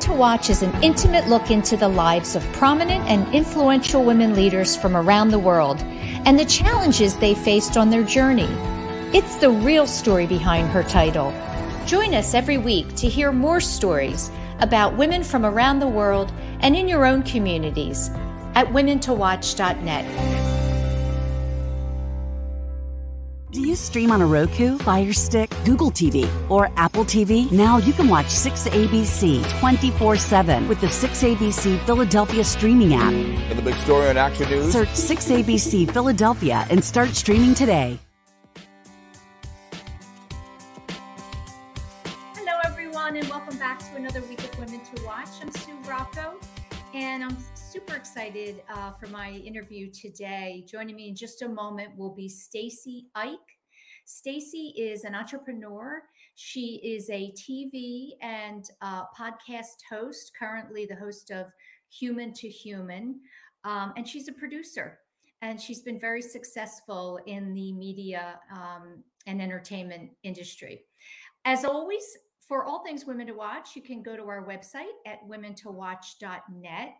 To Watch is an intimate look into the lives of prominent and influential women leaders from around the world and the challenges they faced on their journey. It's the real story behind her title. Join us every week to hear more stories about women from around the world and in your own communities at womentowatch.net. Do you stream on a Roku, Fire Stick, Google TV, or Apple TV? Now you can watch 6ABC 24 7 with the 6ABC Philadelphia streaming app. And the big story on Action News? Search 6ABC Philadelphia and start streaming today. Hello, everyone, and welcome back to another week of Women to Watch. I'm Sue Rocco, and I'm super excited uh, for my interview today. Joining me in just a moment will be Stacy Ike. Stacy is an entrepreneur. She is a TV and uh, podcast host, currently the host of Human to Human, um, and she's a producer. And she's been very successful in the media um, and entertainment industry. As always, for all things Women to Watch, you can go to our website at womentowatch.net.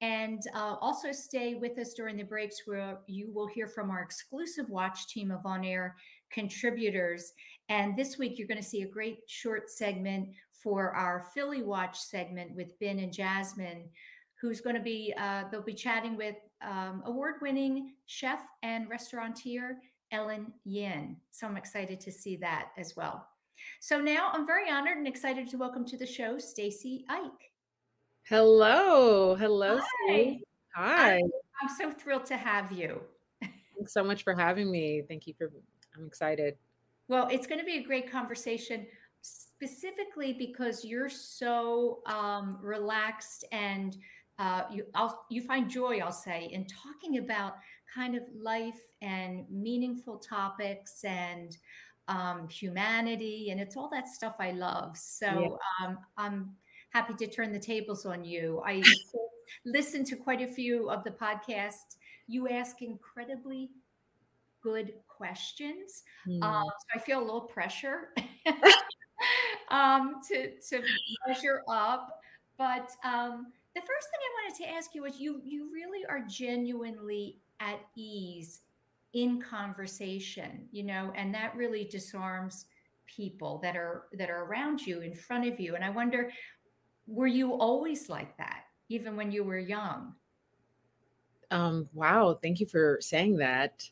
And uh, also stay with us during the breaks where you will hear from our exclusive watch team of on air contributors. And this week, you're going to see a great short segment for our Philly Watch segment with Ben and Jasmine, who's going to be, uh, they'll be chatting with um, award winning chef and restaurateur Ellen Yin. So I'm excited to see that as well. So now I'm very honored and excited to welcome to the show Stacy Ike. Hello. Hello. Hi. Hi. I'm, I'm so thrilled to have you. Thanks so much for having me. Thank you for, I'm excited. Well, it's going to be a great conversation, specifically because you're so um, relaxed and uh, you I'll, you find joy, I'll say, in talking about kind of life and meaningful topics and um, humanity, and it's all that stuff I love. So yeah. um, I'm happy to turn the tables on you. I listened to quite a few of the podcasts. You ask incredibly good questions. Mm. Um, so I feel a little pressure um, to, to measure up. But um, the first thing I wanted to ask you is you you really are genuinely at ease in conversation, you know, and that really disarms people that are that are around you in front of you and i wonder were you always like that, even when you were young? Um, wow, thank you for saying that.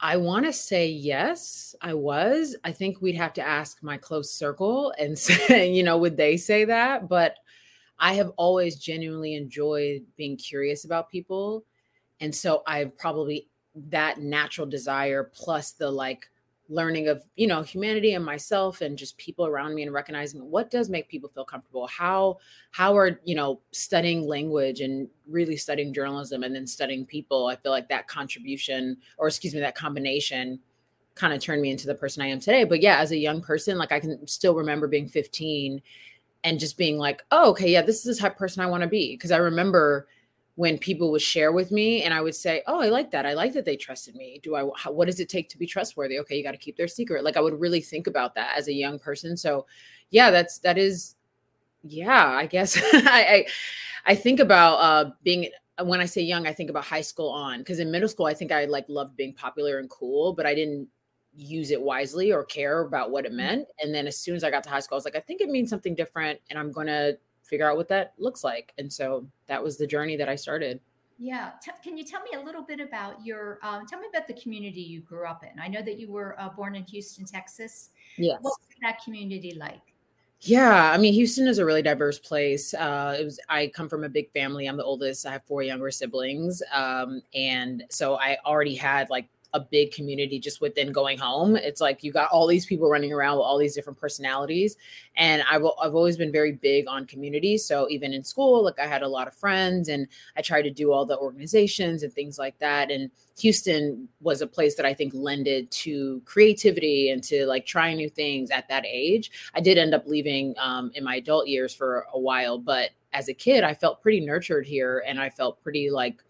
I want to say yes, I was. I think we'd have to ask my close circle and say, you know, would they say that? But I have always genuinely enjoyed being curious about people. And so I've probably that natural desire plus the like learning of you know humanity and myself and just people around me and recognizing what does make people feel comfortable how how are you know studying language and really studying journalism and then studying people i feel like that contribution or excuse me that combination kind of turned me into the person i am today. But yeah as a young person like i can still remember being 15 and just being like oh okay yeah this is the type of person i want to be. Because i remember when people would share with me and I would say, "Oh, I like that. I like that they trusted me. Do I how, what does it take to be trustworthy? Okay, you got to keep their secret." Like I would really think about that as a young person. So, yeah, that's that is yeah, I guess I, I I think about uh being when I say young, I think about high school on because in middle school I think I like loved being popular and cool, but I didn't use it wisely or care about what it mm-hmm. meant. And then as soon as I got to high school, I was like, I think it means something different and I'm going to figure out what that looks like. And so that was the journey that I started. Yeah. T- can you tell me a little bit about your, um, tell me about the community you grew up in? I know that you were uh, born in Houston, Texas. Yes. What was that community like? Yeah, I mean, Houston is a really diverse place. Uh, it was. I come from a big family. I'm the oldest. I have four younger siblings, um, and so I already had like a big community just within going home. It's like you got all these people running around with all these different personalities. And I've, I've always been very big on community. So even in school, like I had a lot of friends and I tried to do all the organizations and things like that. And Houston was a place that I think lended to creativity and to like trying new things at that age. I did end up leaving um, in my adult years for a while, but as a kid, I felt pretty nurtured here and I felt pretty like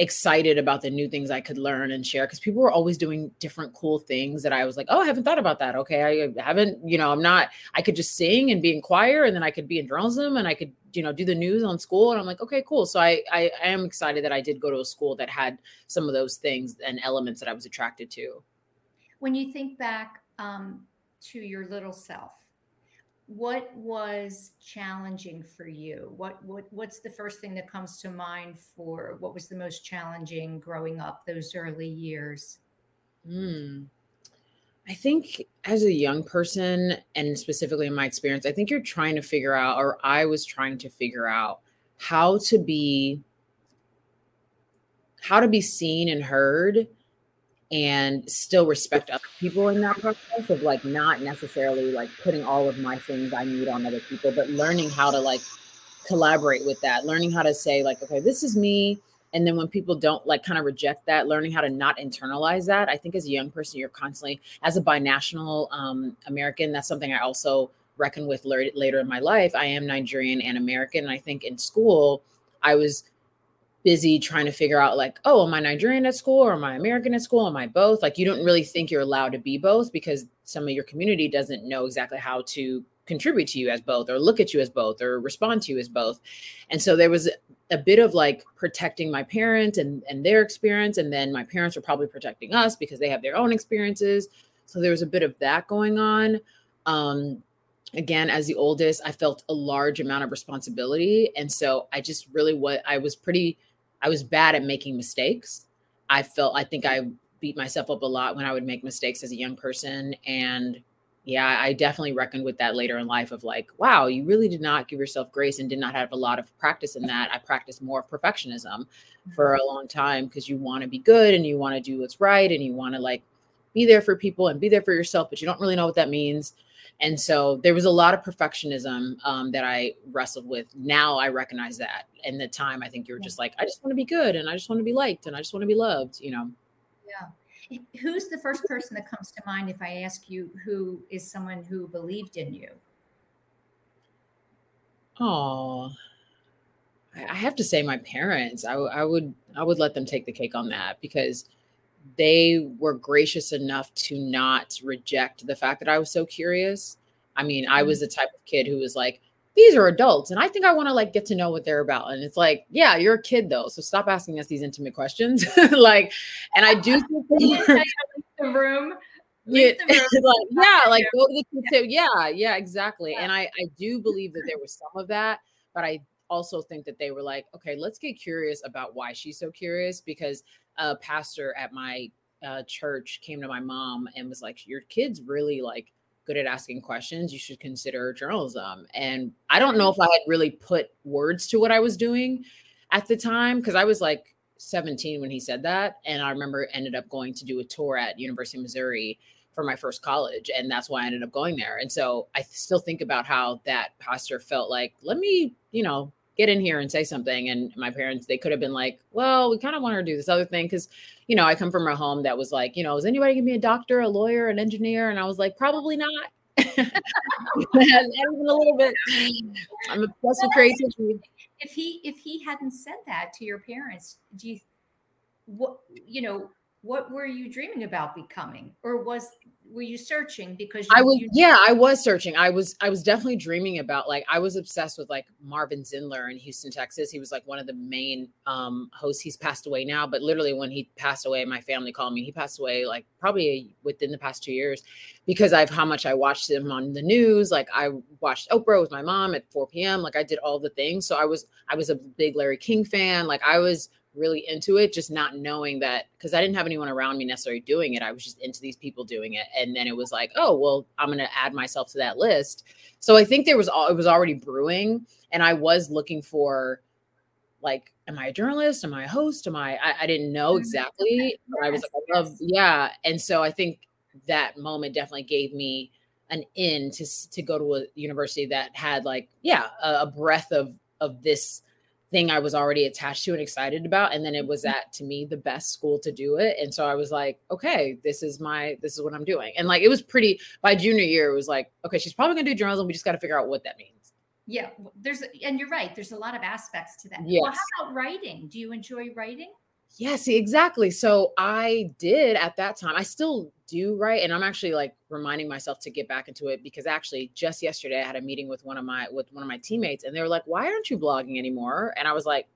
excited about the new things I could learn and share because people were always doing different cool things that I was like, oh, I haven't thought about that. Okay, I haven't, you know, I'm not. I could just sing and be in choir, and then I could be in journalism, and I could, you know, do the news on school. And I'm like, okay, cool. So I, I, I am excited that I did go to a school that had some of those things and elements that I was attracted to. When you think back um, to your little self, what was challenging for you what what what's the first thing that comes to mind for what was the most challenging growing up those early years mm. i think as a young person and specifically in my experience i think you're trying to figure out or i was trying to figure out how to be how to be seen and heard and still respect other people in that process of like not necessarily like putting all of my things I need on other people, but learning how to like collaborate with that, learning how to say, like, okay, this is me. And then when people don't like kind of reject that, learning how to not internalize that. I think as a young person, you're constantly, as a binational um, American, that's something I also reckon with later in my life. I am Nigerian and American. And I think in school, I was busy trying to figure out like oh am i nigerian at school or am i american at school? Am i both? Like you don't really think you're allowed to be both because some of your community doesn't know exactly how to contribute to you as both or look at you as both or respond to you as both. And so there was a bit of like protecting my parents and and their experience and then my parents were probably protecting us because they have their own experiences. So there was a bit of that going on. Um again as the oldest i felt a large amount of responsibility. And so i just really what i was pretty I was bad at making mistakes. I felt I think I beat myself up a lot when I would make mistakes as a young person. And yeah, I definitely reckoned with that later in life of like, wow, you really did not give yourself grace and did not have a lot of practice in that. I practiced more of perfectionism mm-hmm. for a long time because you want to be good and you want to do what's right and you want to like be there for people and be there for yourself, but you don't really know what that means. And so there was a lot of perfectionism um, that I wrestled with. Now I recognize that. And the time I think you're just like, I just want to be good and I just want to be liked and I just want to be loved, you know? Yeah. Who's the first person that comes to mind if I ask you who is someone who believed in you? Oh, I have to say my parents. I, I would I would let them take the cake on that because they were gracious enough to not reject the fact that I was so curious. I mean, I was mm-hmm. the type of kid who was like, these are adults and I think I want to like get to know what they're about. And it's like, yeah, you're a kid though. So stop asking us these intimate questions. like, and I do think the room. Yeah, like, yeah, like go to the. Yeah, yeah, exactly. Yeah. And I, I do believe that there was some of that, but I also think that they were like, okay, let's get curious about why she's so curious because a pastor at my uh, church came to my mom and was like, "Your kid's really like good at asking questions. You should consider journalism." And I don't know if I had really put words to what I was doing at the time because I was like 17 when he said that, and I remember ended up going to do a tour at University of Missouri for my first college and that's why I ended up going there. And so I still think about how that pastor felt like, let me, you know, get in here and say something. And my parents, they could have been like, well, we kind of want her to do this other thing. Cause, you know, I come from a home that was like, you know, is anybody gonna be a doctor, a lawyer, an engineer? And I was like, probably not. even a little bit. I'm obsessed with creativity. If he if he hadn't said that to your parents, do you what you know, what were you dreaming about becoming or was were you searching because you, I was you- yeah, I was searching. I was I was definitely dreaming about like I was obsessed with like Marvin Zindler in Houston, Texas. He was like one of the main um hosts. He's passed away now, but literally when he passed away, my family called me. He passed away like probably within the past 2 years because I've how much I watched him on the news. Like I watched Oprah with my mom at 4 p.m. Like I did all the things. So I was I was a big Larry King fan. Like I was really into it, just not knowing that because I didn't have anyone around me necessarily doing it. I was just into these people doing it. And then it was like, oh, well, I'm going to add myself to that list. So I think there was all, it was already brewing. And I was looking for, like, am I a journalist? Am I a host? Am I, I, I didn't know mm, exactly. But I was like, I love, yeah. And so I think that moment definitely gave me an in to, to go to a university that had like, yeah, a, a breath of, of this thing I was already attached to and excited about. And then it was mm-hmm. at to me the best school to do it. And so I was like, okay, this is my this is what I'm doing. And like it was pretty by junior year, it was like, okay, she's probably gonna do journalism. We just got to figure out what that means. yeah there's and you're right there's a lot of aspects to that well how about writing do you enjoy writing Yeah, see, exactly. So I did at that time. I still do write, and I'm actually like reminding myself to get back into it because actually just yesterday I had a meeting with one of my with one of my teammates, and they were like, "Why aren't you blogging anymore?" And I was like,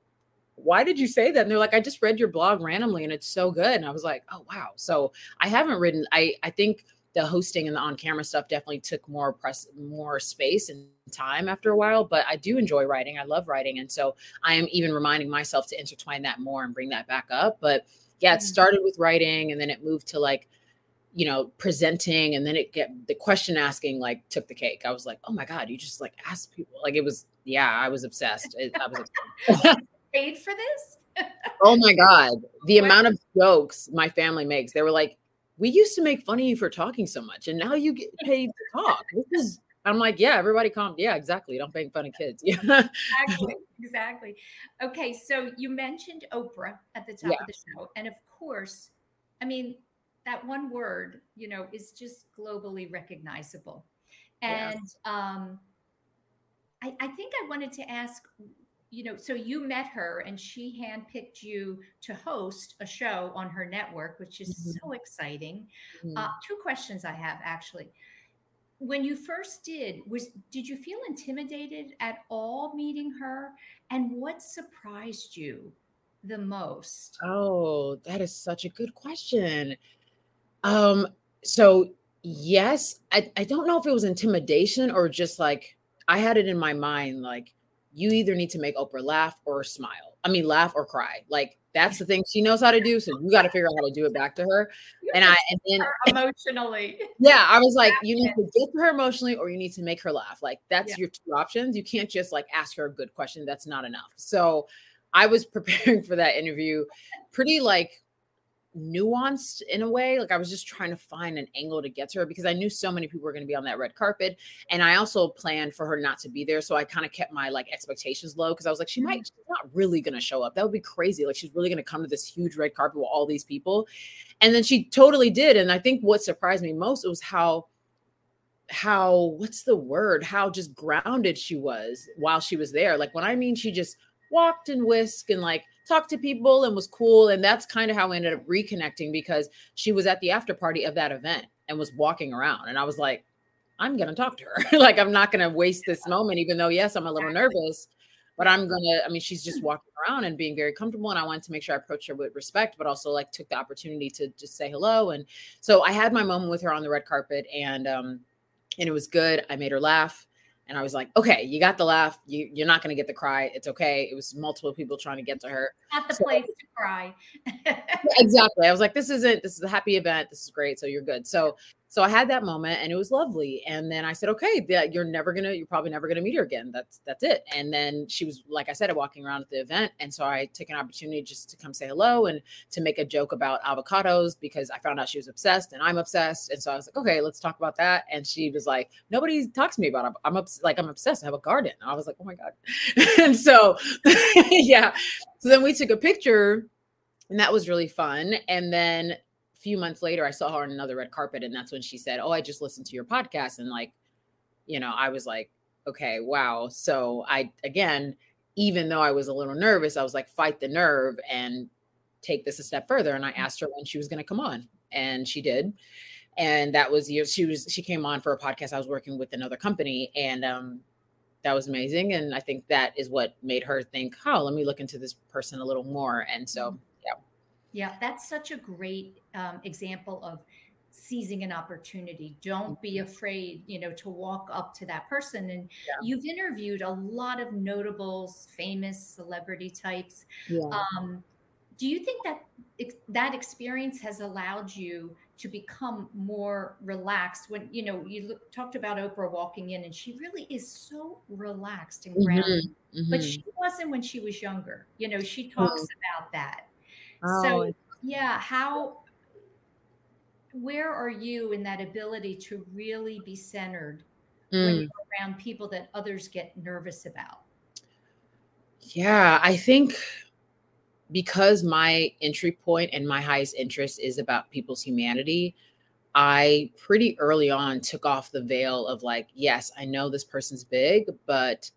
"Why did you say that?" And they're like, "I just read your blog randomly, and it's so good." And I was like, "Oh wow!" So I haven't written. I I think the hosting and the on camera stuff definitely took more press more space and time after a while but i do enjoy writing i love writing and so i am even reminding myself to intertwine that more and bring that back up but yeah it Mhm. started with writing and then it moved to like you know presenting and then it get the question asking like took the cake. I was like oh my god you just like ask people like it was yeah i was obsessed. It- i was obsessed. paid for this? Oh my god. The amount of jokes my family makes they were like we used to make fun of you for talking so much and now you get paid to talk this is i'm like yeah everybody calm yeah exactly don't make fun of kids yeah exactly exactly okay so you mentioned oprah at the top Yeah. of the show and of course i mean that one word you know is just globally recognizable Yeah. and um I, I think i wanted to ask you know so you met her and she handpicked you to host a show on her network which is Mhm. so exciting Mm. uh, two questions i have actually when you first did was did you feel intimidated at all meeting her and what surprised you the most Oh, that is such a good question. Um, so yes, I, I don't know if it was intimidation or just like I had it in my mind, like you either need to make Oprah laugh or smile. I mean, laugh or cry. Like that's the thing she knows how to do. So you got to figure out how to do it back to her. And I and then emotionally yeah, I was like, you need to get to her emotionally or you need to make her laugh. Like that's Yeah. your two options. You can't just like ask her a good question. That's not enough. So I was preparing for that interview pretty like nuanced in a way. Like I was just trying to find an angle to get to her because I knew so many people were going to be on that red carpet. And I also planned for her not to be there. So I kind of kept my like expectations low because I was like, she might mm. she's not really going to show up. That would be crazy. Like she's really going to come to this huge red carpet with all these people. And then she totally did. And I think what surprised me most was how how what's the word how just grounded she was while she was there like when i mean she just walked and whisked and like talked to people and was cool and that's kind of how we ended up reconnecting because she was at the after party of that event and was walking around and i was like i'm gonna talk to her like i'm not gonna waste this moment even though yes i'm a little nervous but i'm gonna i mean she's just walking around and being very comfortable and i wanted to make sure i approached her with respect but also like took the opportunity to just say hello and so i had my moment with her on the red carpet and um and it was good. I made her laugh. And I was like, okay, you got the laugh. You, you're not going to get the cry. It's okay. It was multiple people trying to get to her. not the So- place to cry exactly. I was like, this isn't, this is a happy event. This is great. So you're good. So, so I had that moment and it was lovely. And then I said, okay, that you're never to, you're probably never to meet her again. That's, that's it. And then she was, like I said, walking around at the event. And so I took an opportunity just to come say hello and to make a joke about avocados because I found out she was obsessed and I'm obsessed. And so I was like, okay, let's talk about that. And she was like, nobody talks to me about it. I'm obs- like, I'm obsessed. I have a garden. And I was like, oh my God. and so, yeah. So then we took a picture and that was really fun. And then few months later, I saw her on another red carpet, and that's when she said, "Oh, I just listened to your podcast," and like, you know, I was like, "Okay, wow." So I again, even though I was a little nervous, I was like, "Fight the nerve," and take this a step further. And I asked her when she was going to come on, and she did. And that was years. She was she came on for a podcast. I was working with another company, and um, that was amazing. And I think that is what made her think, "Oh, let me look into this person a little more." And so, mm-hmm. Yeah, that's such a great um, example of seizing an opportunity don't be mm-hmm. afraid you know to walk up to that person and yeah. you've interviewed a lot of notables famous celebrity types yeah. um, do you think that that experience has allowed you to become more relaxed when you know you look, talked about oprah walking in and she really is so relaxed and grounded mm-hmm. Mm-hmm. but she wasn't when she was younger you know she talks mm-hmm. about that oh. so yeah how where are you in that ability to really be centered mm. when you're around people that others get nervous about? Yeah, I think because my entry point and my highest interest is about people's humanity, I pretty early on took off the veil of like, yes, I know this person's big, but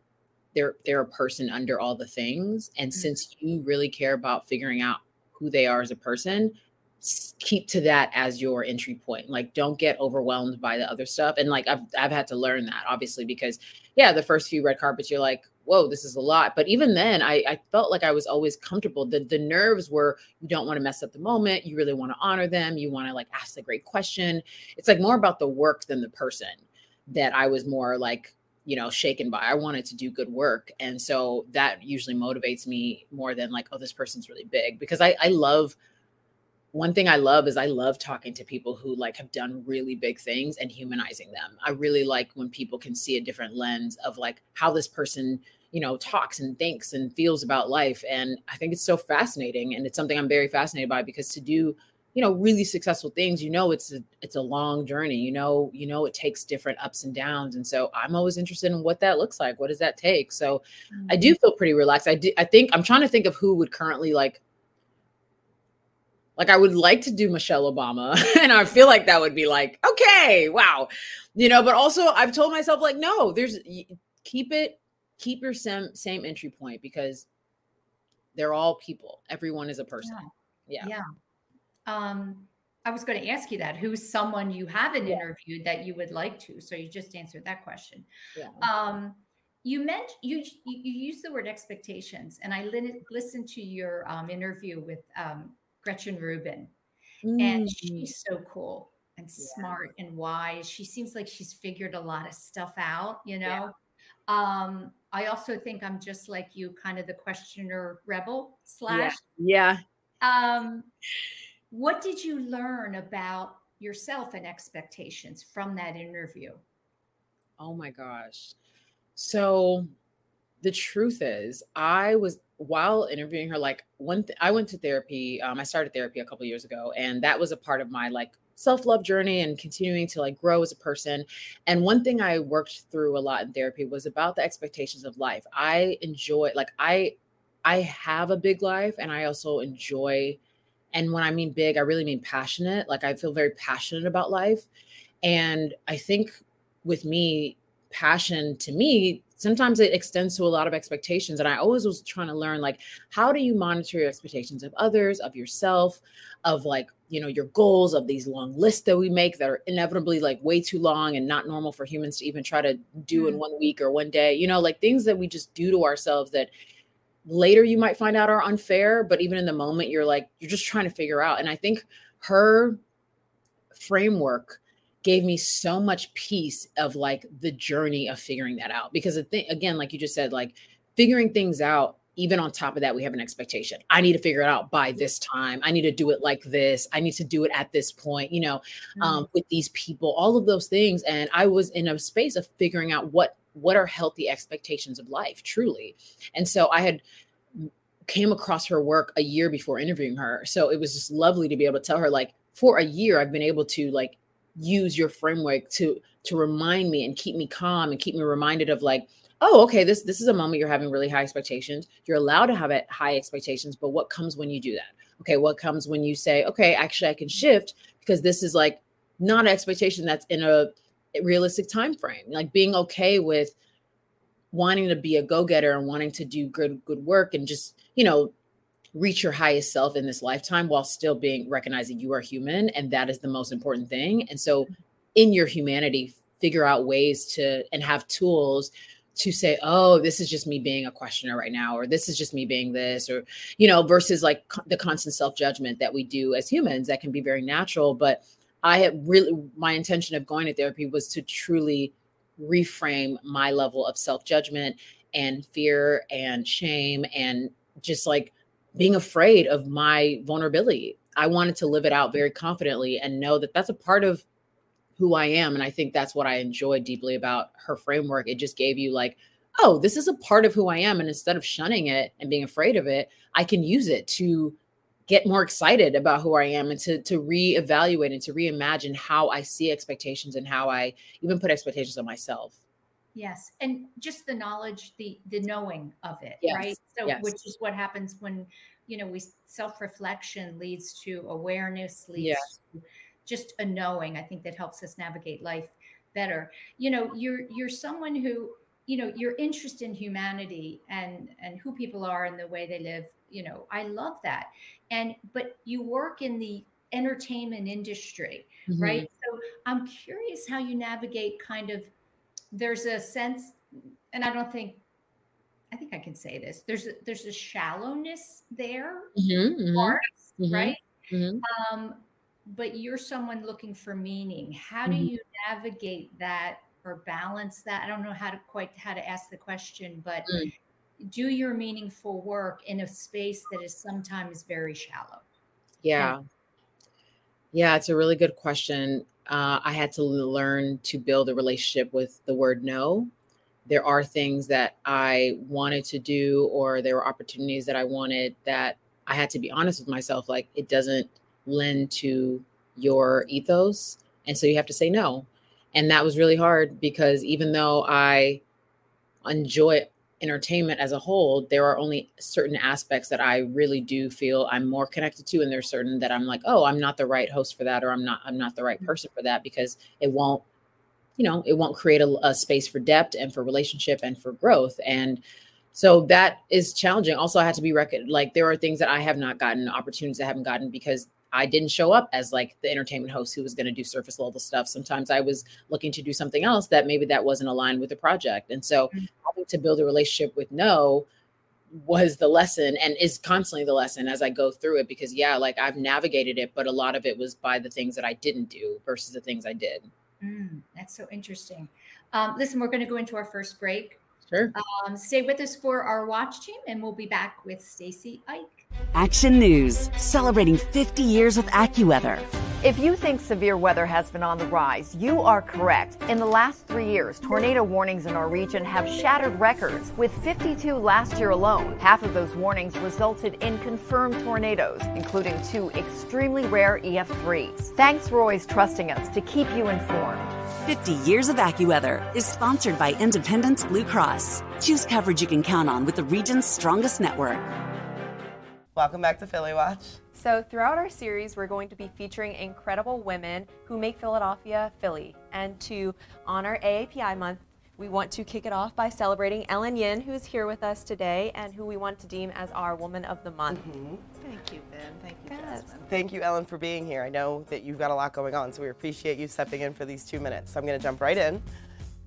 they're they're a person under all the things. And mm-hmm. since you really care about figuring out who they are as a person, keep to that as your entry point. Like don't get overwhelmed by the other stuff. And like I've I've had to learn that obviously because yeah the first few red carpets you're like whoa this is a lot. But even then I I felt like I was always comfortable. The the nerves were you don't want to mess up the moment. You really want to honor them. You want to like ask the great question. It's like more about the work than the person that I was more like you know shaken by i wanted to do good work and so that usually motivates me more than like oh this person's really big because i i love one thing I love is I love talking to people who like have done really big things and humanizing them. I really like when people can see a different lens of like how this person, you know, talks and thinks and feels about life. And I think it's so fascinating. And it's something I'm very fascinated by because to do, you know, really successful things, you know, it's a, it's a long journey, you know, you know, it takes different ups and downs. And so I'm always interested in what that looks like. What does that take? So mm-hmm. I do feel pretty relaxed. I do, I think I'm trying to think of who would currently like like I would like to do Michelle Obama, and I feel like that would be like, okay, wow, you know. But also, I've told myself like, no, there's keep it, keep your same same entry point because they're all people. Everyone is a person. Yeah. Yeah. yeah. Um, I was going to ask you that. Who's someone you haven't yeah. interviewed that you would like to? So you just answered that question. Yeah. Um, you meant you you used the word expectations, and I li- listened to your um, interview with um, Gretchen Rubin. Mm. And she's so cool and smart and wise. She seems like she's figured a lot of stuff out, you know. Yeah. Um, I also think I'm just like you, kind of the questioner rebel slash. Yeah. yeah. Um, what did you learn about yourself and expectations from that interview? Oh my gosh. So the truth is, I was while interviewing her, like one, th- I went to therapy. Um, I started therapy a couple years ago, and that was a part of my like self love journey and continuing to like grow as a person. And one thing I worked through a lot in therapy was about the expectations of life. I enjoy, like, I, I have a big life, and I also enjoy. And when I mean big, I really mean passionate. Like I feel very passionate about life, and I think with me, passion to me sometimes it extends to a lot of expectations and i always was trying to learn like how do you monitor your expectations of others of yourself of like you know your goals of these long lists that we make that are inevitably like way too long and not normal for humans to even try to do mm. in one week or one day you know like things that we just do to ourselves that later you might find out are unfair but even in the moment you're like you're just trying to figure out. And i think her framework gave me so much peace of like the journey of figuring that out. Because the thing again like you just said like figuring things out even on top of that we have an expectation. I need to figure it out by this time. I need to do it like this. I need to do it at this point you know mm-hmm. um, with these people all of those things. And i was in a space of figuring out what what are healthy expectations of life truly. And so i had came across her work a year before interviewing her. So it was just lovely to be able to tell her like for a year i've been able to like use your framework to to remind me and keep me calm and keep me reminded of like oh okay this this is a moment you're having really high expectations. You're allowed to have it high expectations but what comes when you do that? Okay what comes when you say okay actually i can shift because this is like not an expectation that's in a realistic time frame like being okay with wanting to be a go-getter and wanting to do good good work and just you know reach your highest self in this lifetime while still being recognizing you are human and that is the most important thing. And so mm-hmm. in your humanity figure out ways to and have tools to say oh this is just me being a questioner right now or this is just me being this or you know versus like co- the constant self judgment that we do as humans that can be very natural but i had really my intention of going to therapy was to truly reframe my level of self judgment and fear and shame and just like being afraid of my vulnerability. I wanted to live it out very confidently and know that that's a part of who I am. And I think that's what I enjoyed deeply about her framework. It just gave you like, oh, this is a part of who I am. And instead of shunning it and being afraid of it, I can use it to get more excited about who I am and to to reevaluate and to reimagine how I see expectations and how I even put expectations on myself. Yes, and just the knowledge, the the knowing of it, Yes, right? So, yes. which is what happens when you know we self reflection leads to awareness, leads Yes. to just a knowing. I think that helps us navigate life better. You know, you're you're someone who you know your interest in humanity and and who people are and the way they live. You know, I love that. And but you work in the entertainment industry, Mhm. right? So I'm curious how you navigate kind of there's a sense and i don't think i think i can say this there's a, there's a shallowness there Mhm, mhm, parts, mhm, right mhm. um but you're someone looking for meaning how do Mhm. you navigate that or balance that i don't know how to quite how to ask the question but Mm. Do your meaningful work in a space that is sometimes very shallow Yeah. Yeah, it's a really good question. Uh, I had to learn to build a relationship with the word no. There are things that I wanted to do, or there were opportunities that I wanted that I had to be honest with myself. Like, it doesn't lend to your ethos. And so you have to say no. And that was really hard because even though I enjoy entertainment as a whole, there are only certain aspects that I really do feel I'm more connected to, and there's certain that I'm like, oh, I'm not the right host for that, or I'm not, I'm not the right mm. person for that because it won't, you know, it won't create a, a space for depth and for relationship and for growth. And so that is challenging. Also, I had to be reckoned like there are things that I have not gotten opportunities I haven't gotten because I didn't show up as like the entertainment host who was going to do surface level stuff. Sometimes I was looking to do something else that maybe that wasn't aligned with the project. And so having to build a relationship with no was the lesson and is constantly the lesson as I go through it because yeah, like I've navigated it, but a lot of it was by the things that I didn't do versus the things I did. Mm, that's so interesting um, listen we're going to go into our first break Sure. Um, stay with us for our watch team, and we'll be back with Stacy Ike. Action News, celebrating 50 years with AccuWeather. If you think severe weather has been on the rise, you are correct. In the last three years, tornado warnings in our region have shattered records, with 52 last year alone. Half of those warnings resulted in confirmed tornadoes, including two extremely rare EF3s. Thanks for always trusting us to keep you informed. 50 Years of AccuWeather is sponsored by Independence Blue Cross. Choose coverage you can count on with the region's strongest network. Welcome back to Philly Watch. So, throughout our series, we're going to be featuring incredible women who make Philadelphia Philly. And to honor AAPI month, we want to kick it off by celebrating Ellen Yin, who's here with us today and who we want to deem as our Woman of the Month. Mm-hmm. Thank you, Ben. Thank you, Yes. Jasmine. Thank you, Ellen, for being here. I know that you've got a lot going on, so we appreciate you stepping in for these two minutes. So I'm going to jump right in.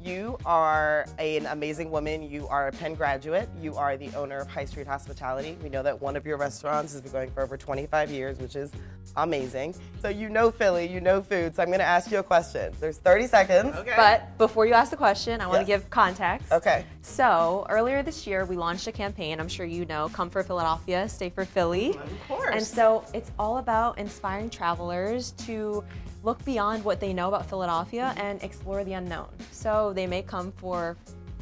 You are an amazing woman. You are a Penn graduate. You are the owner of High Street Hospitality. We know that one of your restaurants has been going for over 25 years, which is amazing. So you know Philly, you know food. So I'm going to ask you a question. There's 30 seconds. Okay. But before you ask the question, I want Yes. to give context. Okay. So, earlier this year, we launched a campaign. I'm sure you know Come for Philadelphia, Stay for Philly. Of course. And so it's all about inspiring travelers to look beyond what they know about Philadelphia and explore the unknown. So they may come for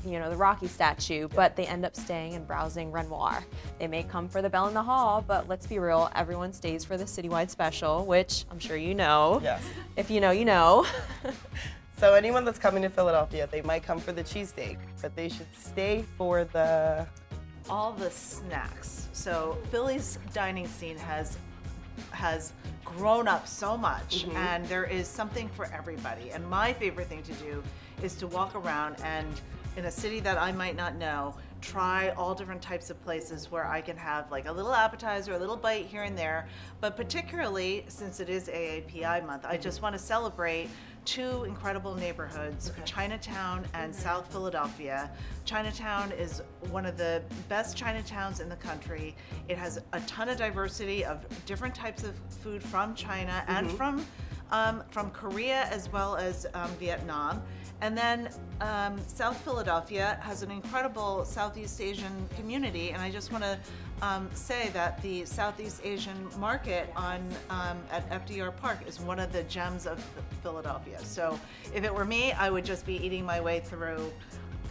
you know the Rocky statue, but they end up staying and browsing Renoir. They may come for the Bell in the Hall, but let's be real, everyone stays for the citywide special, which I'm sure you know. Yes. If you know, you know. So anyone that's coming to Philadelphia, they might come for the cheesesteak, but they should stay for the all the snacks. So Philly's dining scene has has grown up so much Mhm. and there is something for everybody. And my favorite thing to do is to walk around and in a city that I might not know, try all different types of places where I can have like a little appetizer, a little bite here and there. But particularly since it is AAPI month, I just want to celebrate two incredible neighborhoods, Chinatown and South Philadelphia. Chinatown is one of the best Chinatowns in the country. It has a ton of diversity of different types of food from China and Mhm. from um, from Korea as well as um, Vietnam. And then um, South Philadelphia has an incredible Southeast Asian community, and I just want to um, say that the Southeast Asian market on um, at FDR Park is one of the gems of Philadelphia. So if it were me, I would just be eating my way through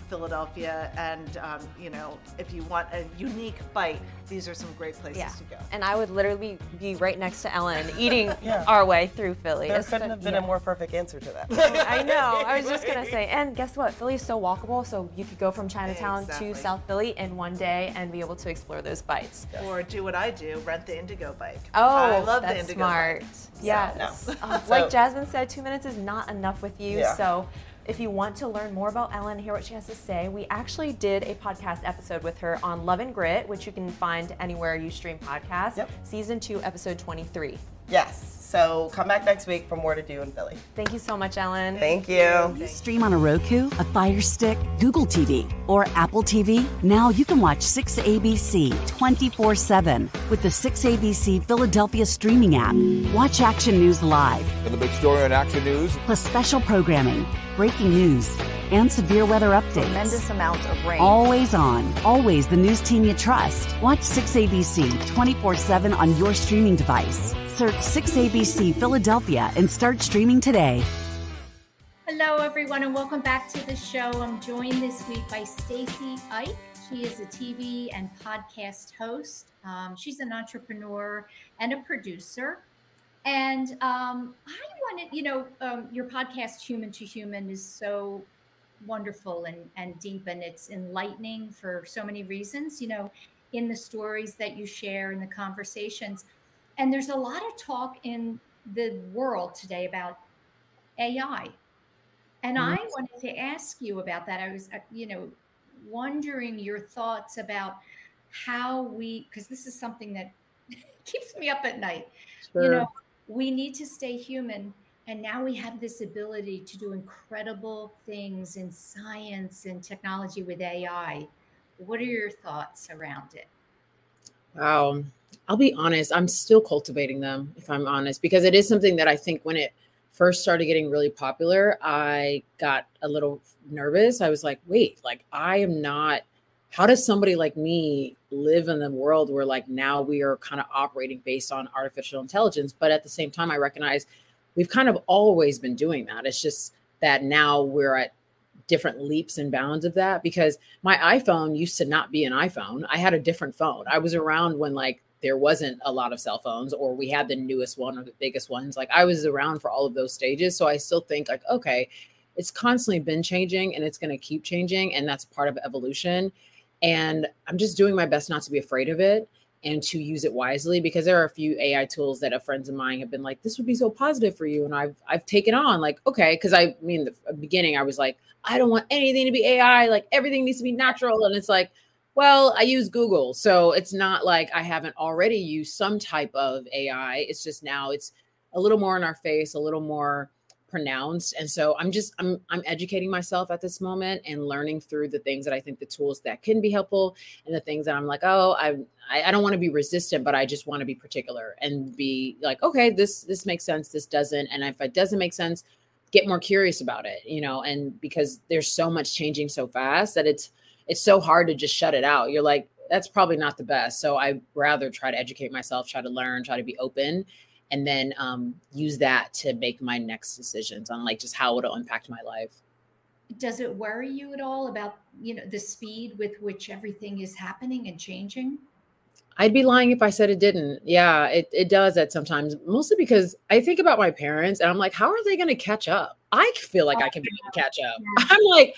Philadelphia, and um, you know, if you want a unique bite, these are some great places Yeah. to go. And I would literally be right next to Ellen eating Yeah. our way through Philly. There It's couldn't been- have been yeah. a more perfect answer to that. I know. I was just gonna say, and guess what? Philly is so walkable, so you could go from Chinatown Exactly. to South Philly in one day and be able to explore those bites. Or do what I do, rent the Indego bike. Oh, I love the Indego smart. bike. Yes. no. Uh, So- like Jasmine said, two minutes is not enough with you. So if you want to learn more about Ellen, and hear what she has to say, we actually did a podcast episode with her on Love and Grit, which you can find anywhere you stream podcasts. Yep. Season two, episode 23. Yes. So come back next week for more to do in Philly. Thank you so much, Ellen. Thank you. Stream on a Roku, a Fire Stick, Google TV, or Apple TV? Now you can watch 6ABC 24 7 with the 6ABC Philadelphia streaming app. Watch Action News live, And the big story on Action News. plus special programming, breaking news, and severe weather updates. Tremendous amounts of rain. Always on, always the news team you trust. Watch 6ABC 24 7 on your streaming device. Search 6ABC Philadelphia and start streaming today. Hello, everyone, and welcome back to the show. I'm joined this week by Stacy Ike. She is a TV and podcast host. Um, she's an entrepreneur and a producer. And um, I wanted, you know, um, your podcast, Human to Human, is so wonderful and, and deep, and it's enlightening for so many reasons, you know, in the stories that you share, in the conversations. And there's a lot of talk in the world today about AI. And I wanted to ask you about that. I was, uh, you know, wondering your thoughts about how we, because this is something that keeps me up at night. You know, we need to stay human. And now we have this ability to do incredible things in science and technology with AI. What are your thoughts around it? Wow. I'll be honest, I'm still cultivating them, if I'm honest, because it is something that I think when it first started getting really popular, I got a little nervous. I was like, wait, like, I am not, how does somebody like me live in the world where, like, now we are kind of operating based on artificial intelligence? But at the same time, I recognize we've kind of always been doing that. It's just that now we're at different leaps and bounds of that because my iPhone used to not be an iPhone. I had a different phone. I was around when like there wasn't a lot of cell phones or we had the newest one or the biggest ones. Like I was around for all of those stages. So I still think like, okay, it's constantly been changing and it's going to keep changing. And that's part of evolution. And I'm just doing my best not to be afraid of it and to use it wisely because there are a few AI tools that a friends of mine have been like, this would be so positive for you. And I've I've taken on like, okay, because I mean the beginning I was like, I don't want anything to be AI, like everything needs to be natural. And it's like, well, I use Google. So it's not like I haven't already used some type of AI. It's just now it's a little more in our face, a little more pronounced. And so I'm just I'm I'm educating myself at this moment and learning through the things that I think the tools that can be helpful and the things that I'm like, oh, I I, don't want to be resistant, but I just want to be particular and be like, okay, this this makes sense, this doesn't. And if it doesn't make sense, get more curious about it, you know, and because there's so much changing so fast that it's it's so hard to just shut it out. You're like, that's probably not the best. So I rather try to educate myself, try to learn, try to be open, and then um, use that to make my next decisions on like just how it'll impact my life. Does it worry you at all about, you know, the speed with which everything is happening and changing? I'd be lying if I said it didn't. Yeah, it, it does that sometimes, mostly because I think about my parents and I'm like, how are they going to catch up? I feel like I can to catch up. I'm like,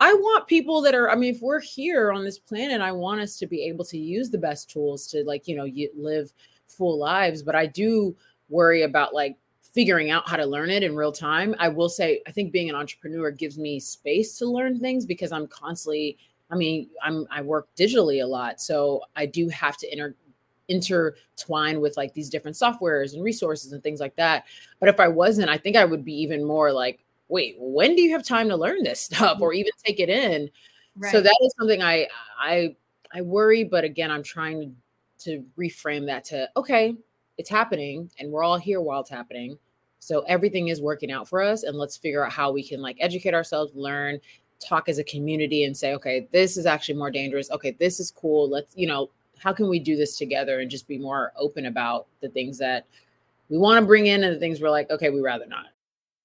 I want people that are, I mean, if we're here on this planet, I want us to be able to use the best tools to like, you know, live full lives, but I do worry about like figuring out how to learn it in real time. I will say, I think being an entrepreneur gives me space to learn things because I'm constantly, I mean, I'm I work digitally a lot. So I do have to inter intertwine with like these different softwares and resources and things like that. But if I wasn't, I think I would be even more like, wait, when do you have time to learn this stuff mm. or even take it in? Right. So that is something I I I worry, but again, I'm trying to reframe that to okay, it's happening and we're all here while it's happening. So everything is working out for us and let's figure out how we can like educate ourselves, learn, talk as a community and say, okay, this is actually more dangerous. Okay, this is cool. Let's, you know, how can we do this together and just be more open about the things that we want to bring in and the things we're like, okay, we rather not.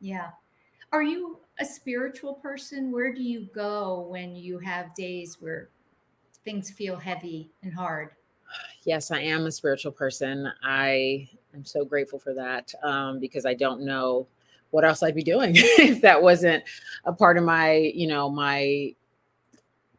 Yeah. Are you a spiritual person? Where do you go when you have days where things feel heavy and hard? Yes, I am a spiritual person. I am so grateful for that um, because I don't know what else I'd be doing if that wasn't a part of my, you know, my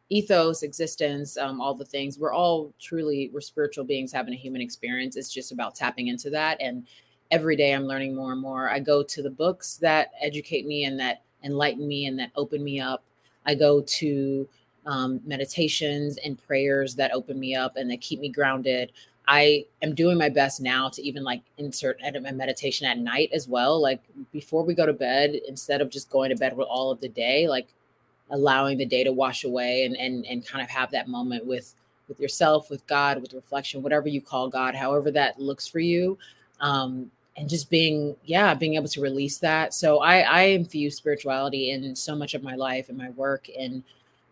ethos, existence, um, all the things. We're all truly we're spiritual beings having a human experience. It's just about tapping into that and every day I'm learning more and more. I go to the books that educate me and that enlighten me and that open me up. I go to um, meditations and prayers that open me up and that keep me grounded. I am doing my best now to even like insert a meditation at night as well. Like before we go to bed, instead of just going to bed with all of the day, like allowing the day to wash away and and and kind of have that moment with with yourself, with God, with reflection, whatever you call God, however that looks for you. Um, and just being yeah being able to release that. So i i infuse spirituality in so much of my life and my work and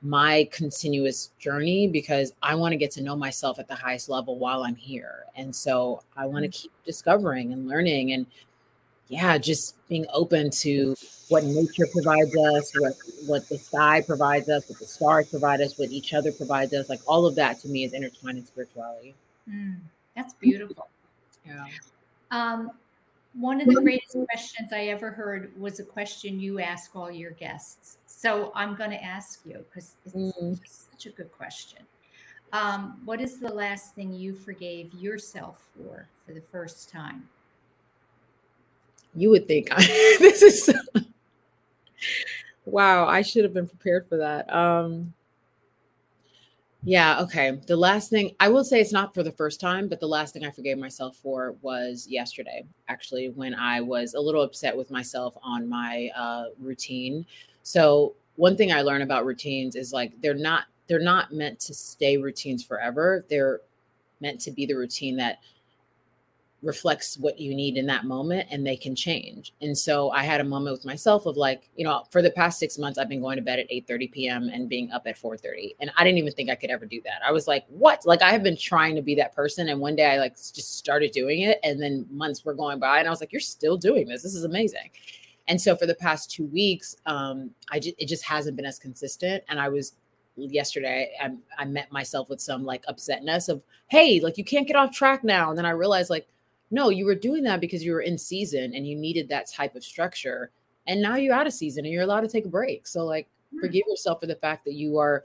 my continuous journey because i want to get to know myself at the highest level while i'm here. And so i want to mm. keep discovering and learning and yeah just being open to what nature provides us what what the sky provides us what the stars provide us what each other provides us like all of that to me is intertwined in spirituality. Mm, that's beautiful. Yeah. Um, one of the greatest questions I ever heard was a question you ask all your guests. So I'm going to ask you because it's mm. such a good question. Um, what is the last thing you forgave yourself for for the first time? You would think I, this is wow. I should have been prepared for that. Um, yeah. Okay. The last thing I will say it's not for the first time, but the last thing I forgave myself for was yesterday, actually, when I was a little upset with myself on my uh, routine. So, one thing I learned about routines is like they're not they're not meant to stay routines forever. They're meant to be the routine that reflects what you need in that moment and they can change. And so I had a moment with myself of like, you know, for the past 6 months I've been going to bed at 8:30 p.m. and being up at 4:30 and I didn't even think I could ever do that. I was like, what? Like I have been trying to be that person and one day I like just started doing it and then months were going by and I was like, you're still doing this. This is amazing. And so for the past 2 weeks um I just it just hasn't been as consistent and I was yesterday I, I met myself with some like upsetness of hey like you can't get off track now and then i realized like no, you were doing that because you were in season and you needed that type of structure. And now you're out of season and you're allowed to take a break. So like mm-hmm. forgive yourself for the fact that you are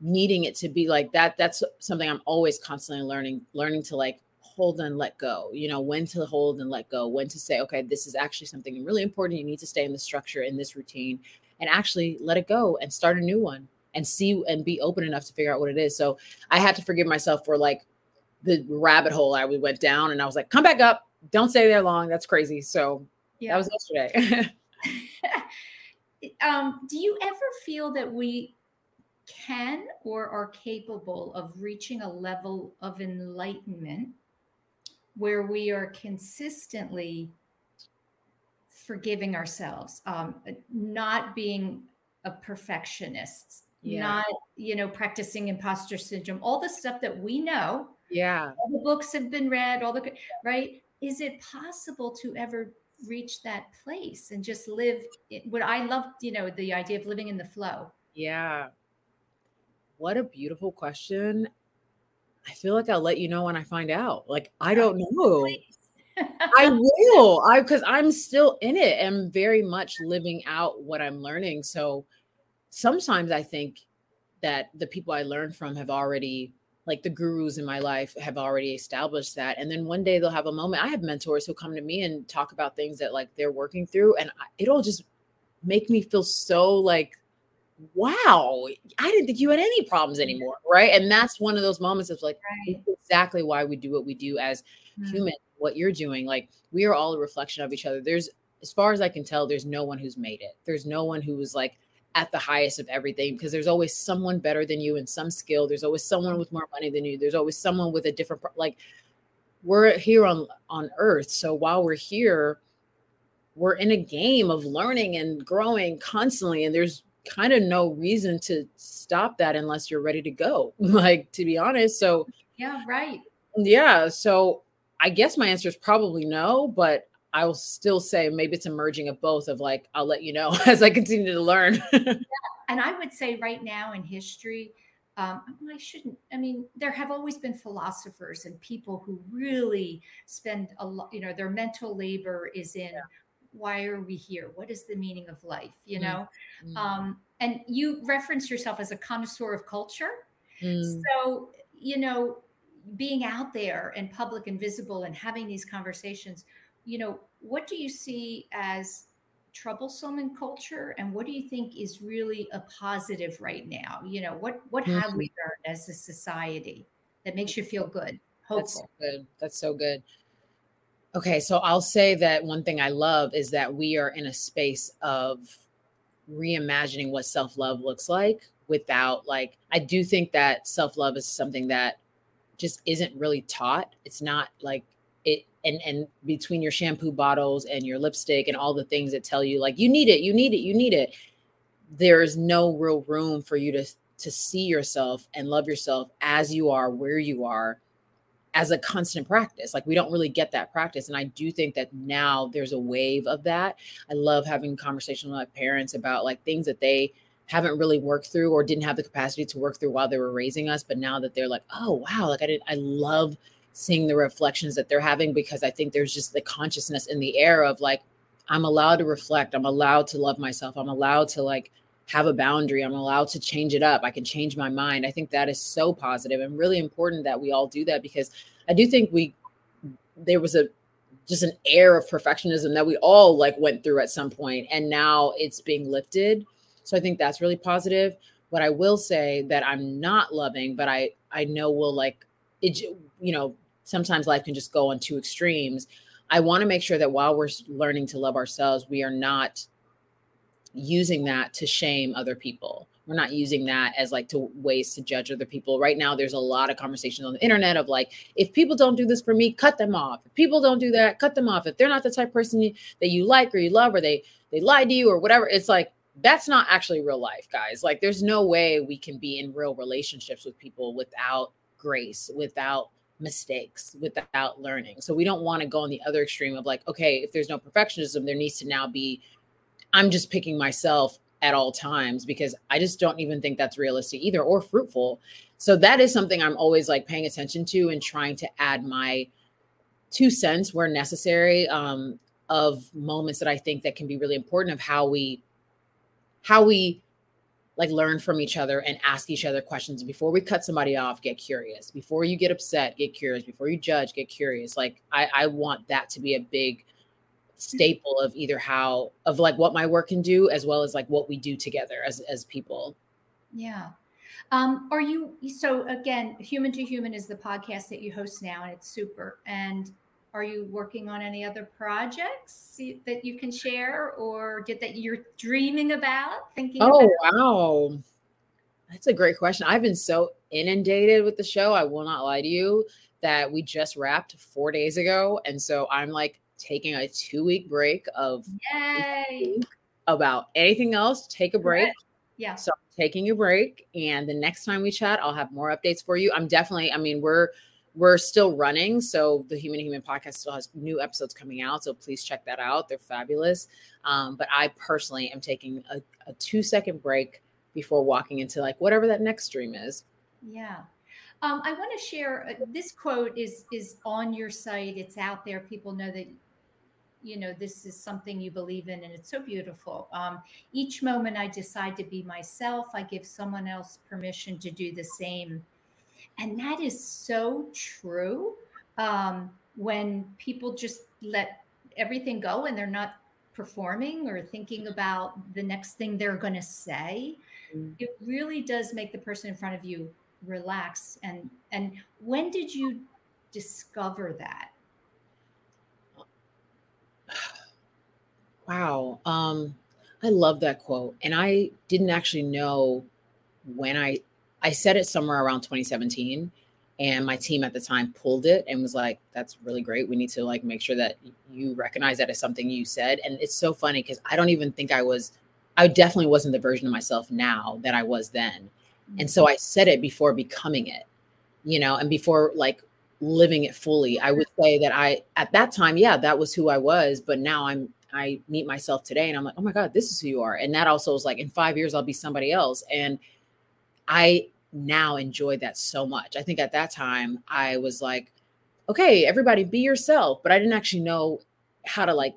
needing it to be like that. That's something I'm always constantly learning, learning to like hold and let go, you know, when to hold and let go, when to say, okay, this is actually something really important. You need to stay in the structure in this routine and actually let it go and start a new one and see and be open enough to figure out what it is. So I had to forgive myself for like the rabbit hole I we went down and I was like, come back up. Don't stay there long. That's crazy. So yeah. that was yesterday. um, do you ever feel that we can or are capable of reaching a level of enlightenment where we are consistently forgiving ourselves, um, not being a perfectionist, yeah. not you know practicing imposter syndrome, all the stuff that we know. Yeah, all the books have been read. All the right. Is it possible to ever reach that place and just live? it, What I love, you know, the idea of living in the flow. Yeah. What a beautiful question. I feel like I'll let you know when I find out. Like I don't know. I will. I because I'm still in it and very much living out what I'm learning. So sometimes I think that the people I learn from have already like the gurus in my life have already established that and then one day they'll have a moment i have mentors who come to me and talk about things that like they're working through and it'll just make me feel so like wow i didn't think you had any problems anymore right and that's one of those moments of like right. exactly why we do what we do as mm-hmm. humans what you're doing. Like we are all a reflection of each other. There's, as far as I can tell, there's no one who's made it. There's no one who was like at the highest of everything because there's always someone better than you in some skill. There's always someone with more money than you. There's always someone with a different, like we're here on on earth. So while we're here, we're in a game of learning and growing constantly. And there's kind of no reason to stop that unless you're ready to go. like to be honest. So yeah, right. Yeah. So I guess my answer is probably no, but I will still say maybe it's a merging of both of like, I'll let you know as I continue to learn. yeah. And I would say right now in history, um, I shouldn't, I mean, there have always been philosophers and people who really spend a lot, you know, their mental labor is in yeah. why are we here? What is the meaning of life? You know? Mm-hmm. Um, and you reference yourself as a connoisseur of culture. Mm. So, you know, being out there and public and visible and having these conversations, you know, what do you see as troublesome in culture and what do you think is really a positive right now? You know, what what mm-hmm. have we learned as a society that makes you feel good? Hopeful. That's good. That's so good. Okay, so I'll say that one thing I love is that we are in a space of reimagining what self-love looks like without like I do think that self-love is something that just isn't really taught. It's not like and and between your shampoo bottles and your lipstick and all the things that tell you like you need it, you need it, you need it. There's no real room for you to to see yourself and love yourself as you are, where you are as a constant practice. Like we don't really get that practice. And I do think that now there's a wave of that. I love having conversations with my parents about like things that they haven't really worked through or didn't have the capacity to work through while they were raising us but now that they're like oh wow like i did i love seeing the reflections that they're having because i think there's just the consciousness in the air of like i'm allowed to reflect i'm allowed to love myself i'm allowed to like have a boundary i'm allowed to change it up i can change my mind i think that is so positive and really important that we all do that because i do think we there was a just an air of perfectionism that we all like went through at some point and now it's being lifted so I think that's really positive. What I will say that I'm not loving, but I I know will like it. You know, sometimes life can just go on two extremes. I want to make sure that while we're learning to love ourselves, we are not using that to shame other people. We're not using that as like to ways to judge other people. Right now, there's a lot of conversations on the internet of like, if people don't do this for me, cut them off. If people don't do that, cut them off. If they're not the type of person you, that you like or you love, or they they lied to you or whatever, it's like that's not actually real life, guys. Like, there's no way we can be in real relationships with people without grace, without mistakes, without learning. So, we don't want to go on the other extreme of like, okay, if there's no perfectionism, there needs to now be, I'm just picking myself at all times because I just don't even think that's realistic either or fruitful. So, that is something I'm always like paying attention to and trying to add my two cents where necessary um, of moments that I think that can be really important of how we how we like learn from each other and ask each other questions before we cut somebody off get curious. Before you get upset get curious. Before you judge get curious. Like i i want that to be a big staple of either how of like what my work can do as well as like what we do together as as people. Yeah. Um, are you so again, Human to Human is the podcast that you host now, and it's super. And are you working on any other projects that you can share or did that you're dreaming about thinking oh about? wow. That's a great question. I've been so inundated with the show i will not lie to you that we just wrapped four days ago and so i'm like taking a two week break of Yay. about anything else. Take a break. Yeah. So I'm taking a break and the next time we chat i'll have more updates for you. I'm definitely i mean we're we're still running. So the Human to Human podcast still has new episodes coming out. So please check that out. They're fabulous. Um, but I personally am taking a, a two second break before walking into like whatever that next stream is. Yeah. Um, I want to share uh, this quote is is on your site. It's out there. People know that you know this is something you believe in, and it's so beautiful. Um, each moment I decide to be myself, I give someone else permission to do the same and that is so true um, when people just let everything go and they're not performing or thinking about the next thing they're going to say. Mm. It really does make the person in front of you relax. And and when did you discover that? Wow. Um, I love that quote. And I didn't actually know when I I said it somewhere around 2017 and my team at the time pulled it and was like that's really great. We need to like make sure that you recognize that as something you said. And it's so funny because i don't even think i was i definitely wasn't the version of myself now that i was then. Mm. And so i said it before becoming it you know and before like living it fully. I would say that i at that time yeah that was who i was but now i'm i meet myself today and i'm like oh my god this is who you are. And that also is like in five years i'll be somebody else. And i now enjoy that so much. I think at that time I was like, okay, everybody be yourself, but I didn't actually know how to like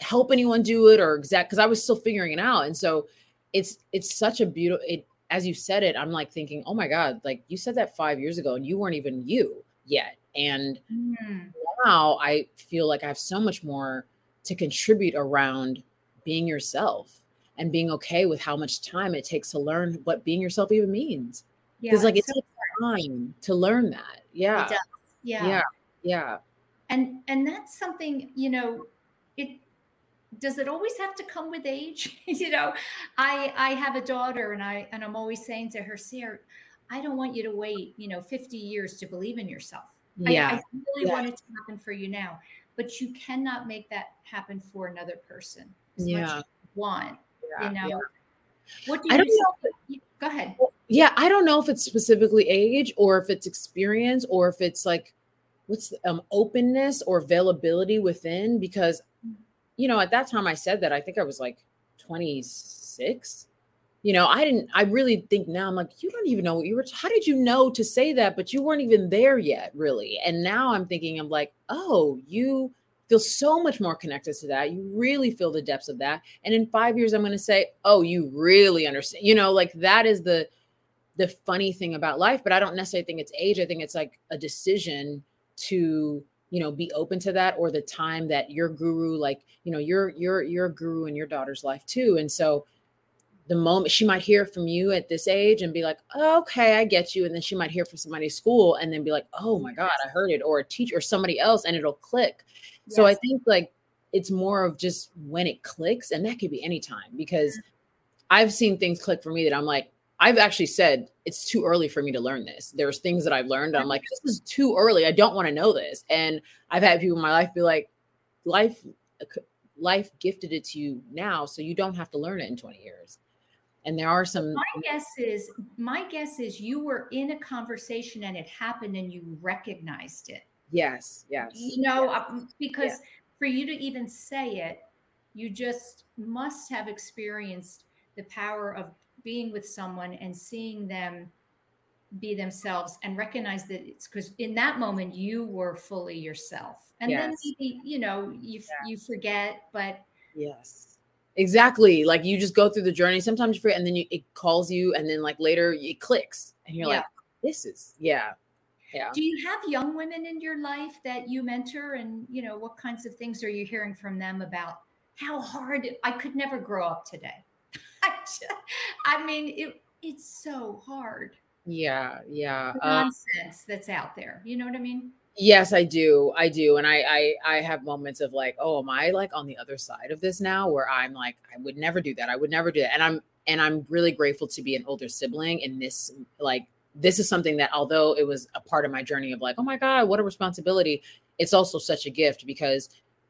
help anyone do it or exact because I was still figuring it out. And so it's it's such a beautiful it as you said it, I'm like thinking, oh my God, like you said that five years ago and you weren't even you yet. And mm. now I feel like I have so much more to contribute around being yourself and being okay with how much time it takes to learn what being yourself even means because yeah, like it so takes time to learn that. Yeah. yeah. Yeah. Yeah. And and that's something you know it does it always have to come with age? You know i i have a daughter and i and i'm always saying to her sarah i don't want you to wait you know 50 years to believe in yourself. Yeah. I, I really yeah. want it to happen for you now but you cannot make that happen for another person as yeah. much as you want yeah. you know what do you, don't know. go ahead yeah, I don't know if it's specifically age or if it's experience or if it's like what's the, um openness or availability within because you know, at that time I said that I think I was like 26. You know, I didn't I really think now I'm like you don't even know what you were how did you know to say that but you weren't even there yet really. And now I'm thinking I'm like, "Oh, you feel so much more connected to that. You really feel the depths of that. And in 5 years I'm going to say, "Oh, you really understand." You know, like that is the the funny thing about life but i don't necessarily think it's age i think it's like a decision to you know be open to that or the time that your guru like you know you're you're you're a guru in your daughter's life too and so the moment she might hear from you at this age and be like okay i get you and then she might hear from somebody at school and then be like oh my god i heard it or a teacher or somebody else and it'll click yes. so i think like it's more of just when it clicks and that could be anytime because mm. i've seen things click for me that i'm like I've actually said it's too early for me to learn this. There's things that I've learned. I'm like, this is too early. I don't want to know this. And I've had people in my life be like, life, life gifted it to you now, so you don't have to learn it in 20 years. And there are some. My guess is, my guess is, you were in a conversation and it happened, and you recognized it. Yes. Yes. You know, yes. Uh, because for you to even say it, you just must have experienced the power of being with someone and seeing them be themselves and recognize that it's because in that moment you were fully yourself. And yes. then maybe you know you you forget but yes. Exactly. Like you just go through the journey. Sometimes you forget and then you, it calls you and then like later it clicks and you're yeah. like this is yeah. Yeah. Do you have young women in your life that you mentor? And you know what kinds of things are you hearing from them about how hard i could never grow up today I mean, it, it's so hard. Yeah, yeah. The Uh, nonsense that's out there. You know what I mean? Yes, I do. I do. And I, I I have moments of like, oh, am I like on the other side of this now where I'm like, I would never do that. I would never do that. And I'm and I'm really grateful to be an older sibling in this like this is something that although it was a part of my journey of like, oh my God, what a responsibility, it's also such a gift because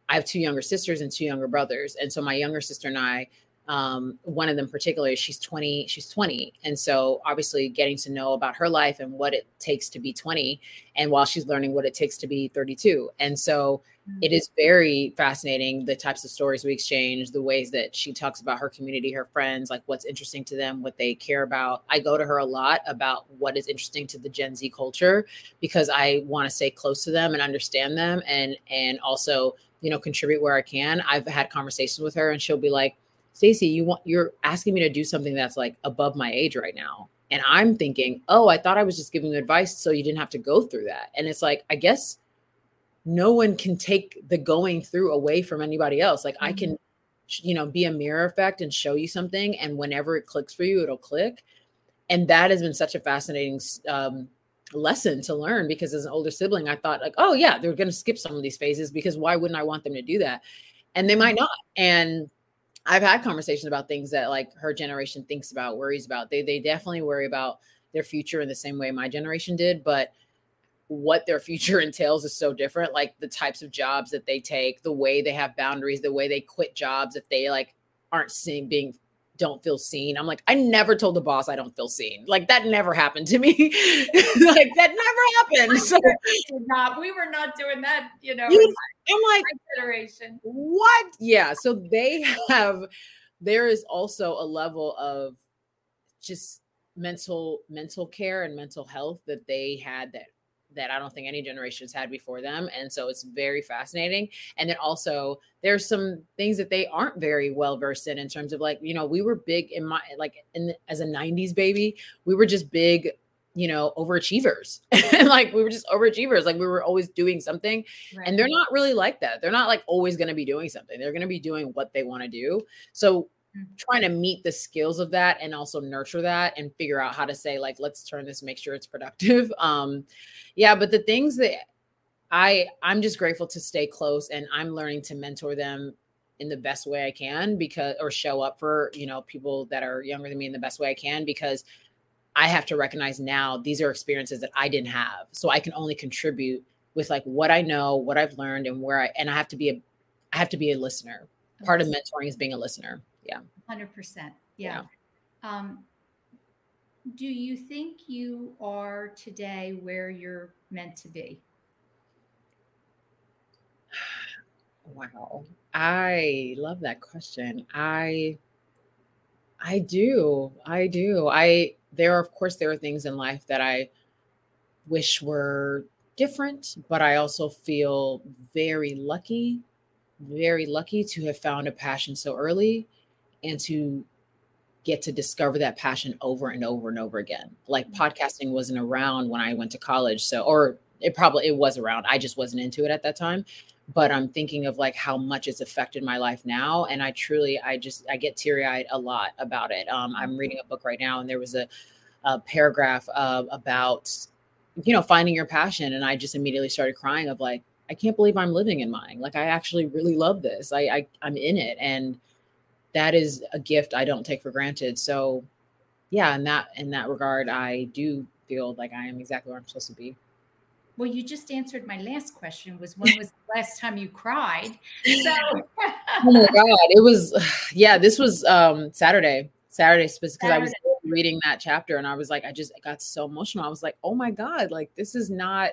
I have two younger sisters and two younger brothers. And so my younger sister and I, um, one of them particularly, she's 20, she's 20. And so obviously getting to know about her life and what it takes to be 20, and while she's learning what it takes to be 32. And so it is very fascinating the types of stories we exchange, the ways that she talks about her community, her friends, like what's interesting to them, what they care about. I go to her a lot about what is interesting to the Gen Z culture because I want to stay close to them and understand them and and also, you know, contribute where I can. I've had conversations with her and she'll be like, Stacy, you want you're asking me to do something that's like above my age right now. And I'm thinking, oh, I thought I was just giving you advice so you didn't have to go through that. And it's like, I guess no one can take the going through away from anybody else. Like I can, you know, be a mirror effect and show you something. And whenever it clicks for you, it'll click. And that has been such a fascinating um, lesson to learn because as an older sibling, I thought like, oh yeah, they're going to skip some of these phases because why wouldn't I want them to do that? And they might not. And I've had conversations about things that like her generation thinks about, worries about. They they definitely worry about their future in the same way my generation did, but what their future entails is so different. Like the types of jobs that they take, the way they have boundaries, the way they quit jobs if they like aren't seeing being don't feel seen. I'm like, I never told the boss I don't feel seen. Like that never happened to me. like that never happened. So not. We were not doing that. You know. You- I'm like, my generation. what? Yeah. So they have, there is also a level of just mental, mental care and mental health that they had that that I don't think any generations had before them. And so it's very fascinating. And then also there's some things that they aren't very well versed in in terms of like, you know, we were big in my like in the, as a 90s baby, we were just big, you know, overachievers. and like we were just overachievers. Like we were always doing something. And they're not really like that. They're not like always going to be doing something. They're going to be doing what they want to do. So trying to meet the skills of that and also nurture that and figure out how to say like let's turn this make sure it's productive. Um yeah but the things that i i'm just grateful to stay close and i'm learning to mentor them in the best way i can because or show up for you know people that are younger than me in the best way i can because i have to recognize now these are experiences that i didn't have. So i can only contribute with like what i know what i've learned and where i and i have to be a i have to be a listener. Part of mentoring is being a listener yeah Hundred percent. Yeah. Um, do you think you are today where you're meant to be? Wow. I love that question. I I do. I do. I there are of course there are things in life that I wish were different, but I also feel very lucky, very lucky to have found a passion so early and to get to discover that passion over and over and over again. Like podcasting wasn't around when I went to college, so or it probably it was around. I just wasn't into it at that time. But I'm thinking of like how much it's affected my life now, and I truly, I just, I get teary eyed a lot about it. Um, I'm reading a book right now, and there was a, a paragraph uh, about, you know, finding your passion, and I just immediately started crying of like, I can't believe I'm living in mine. Like I actually really love this. I, I I'm in it, and that is a gift I don't take for granted. So yeah, in that in that regard, I do feel like I am exactly where I'm supposed to be. Well, you just answered my last question was when was the last time you cried? So oh my god, it was yeah, this was um Saturday. Saturday because I was reading that chapter and I was like, I just got so emotional. I was like, oh my God, like this is not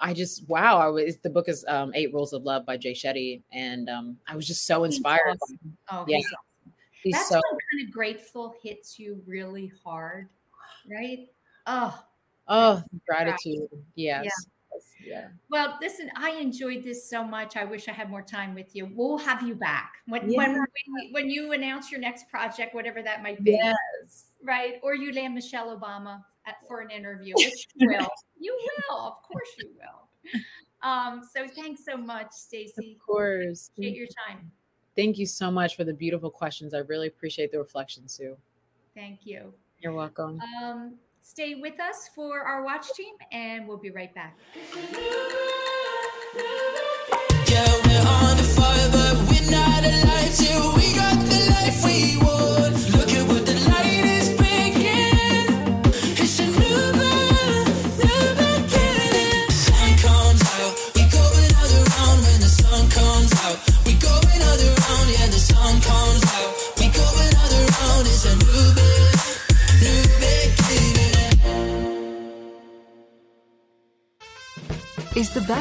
I just wow, I was the book is um Eight Rules of Love by Jay Shetty. And um I was just so inspired. awesome. Oh, yeah. he's awesome. That's so when kind of grateful hits you really hard, right? Oh, oh gratitude. Yes. Yeah. Well, listen, I enjoyed this so much. I wish I had more time with you. We'll have you back when Yeah. when, when when you announce your next project, whatever that might be. Yes. Right? Or you land Michelle Obama at, for an interview, which you will. you will, of course you will. Um, so thanks so much, Stacy. Of course. Appreciate your time. Thank you so much for the beautiful questions. I really appreciate the reflection, Sue. Thank you. You're welcome. Um, stay with us for our watch team, and we'll be right back. Yeah,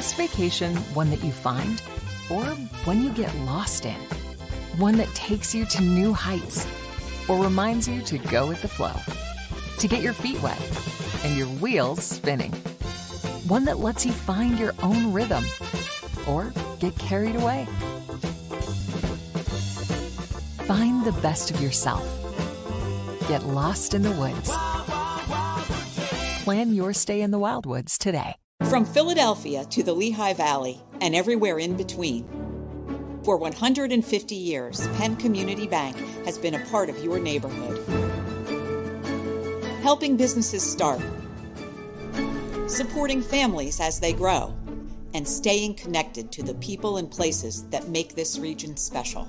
Is the best vacation one that you find or one you get lost in? One that takes you to new heights or reminds you to go with the flow? To get your feet wet and your wheels spinning? One that lets you find your own rhythm or get carried away? Find the best of yourself. Get lost in the woods. Plan your stay in the Wildwoods today. From Philadelphia to the Lehigh Valley and everywhere in between. For 150 years, Penn Community Bank has been a part of your neighborhood. Helping businesses start, supporting families as they grow, and staying connected to the people and places that make this region special.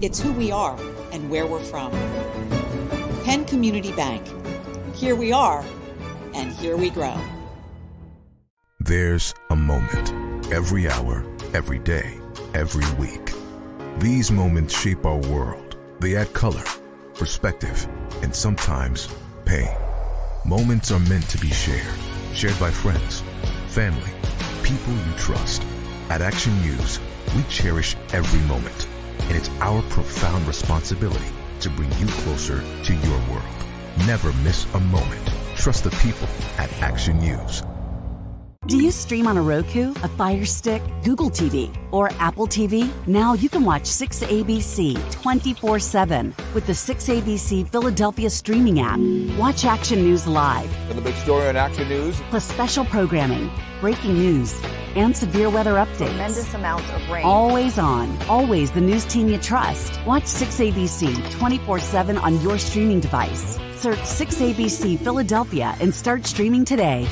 It's who we are and where we're from. Penn Community Bank. Here we are, and here we grow. There's a moment every hour, every day, every week. These moments shape our world. They add color, perspective, and sometimes pain. Moments are meant to be shared, shared by friends, family, people you trust. At Action News, we cherish every moment, and it's our profound responsibility to bring you closer to your world. Never miss a moment. Trust the people at Action News. Do you stream on a Roku, a Fire Stick, Google TV, or Apple TV? Now you can watch 6ABC 24 7 with the 6ABC Philadelphia streaming app. Watch Action News live, And the big story on Action News. plus special programming, breaking news, and severe weather updates. Tremendous amounts of rain. Always on, always the news team you trust. Watch 6ABC 24 7 on your streaming device. Search 6ABC Philadelphia and start streaming today.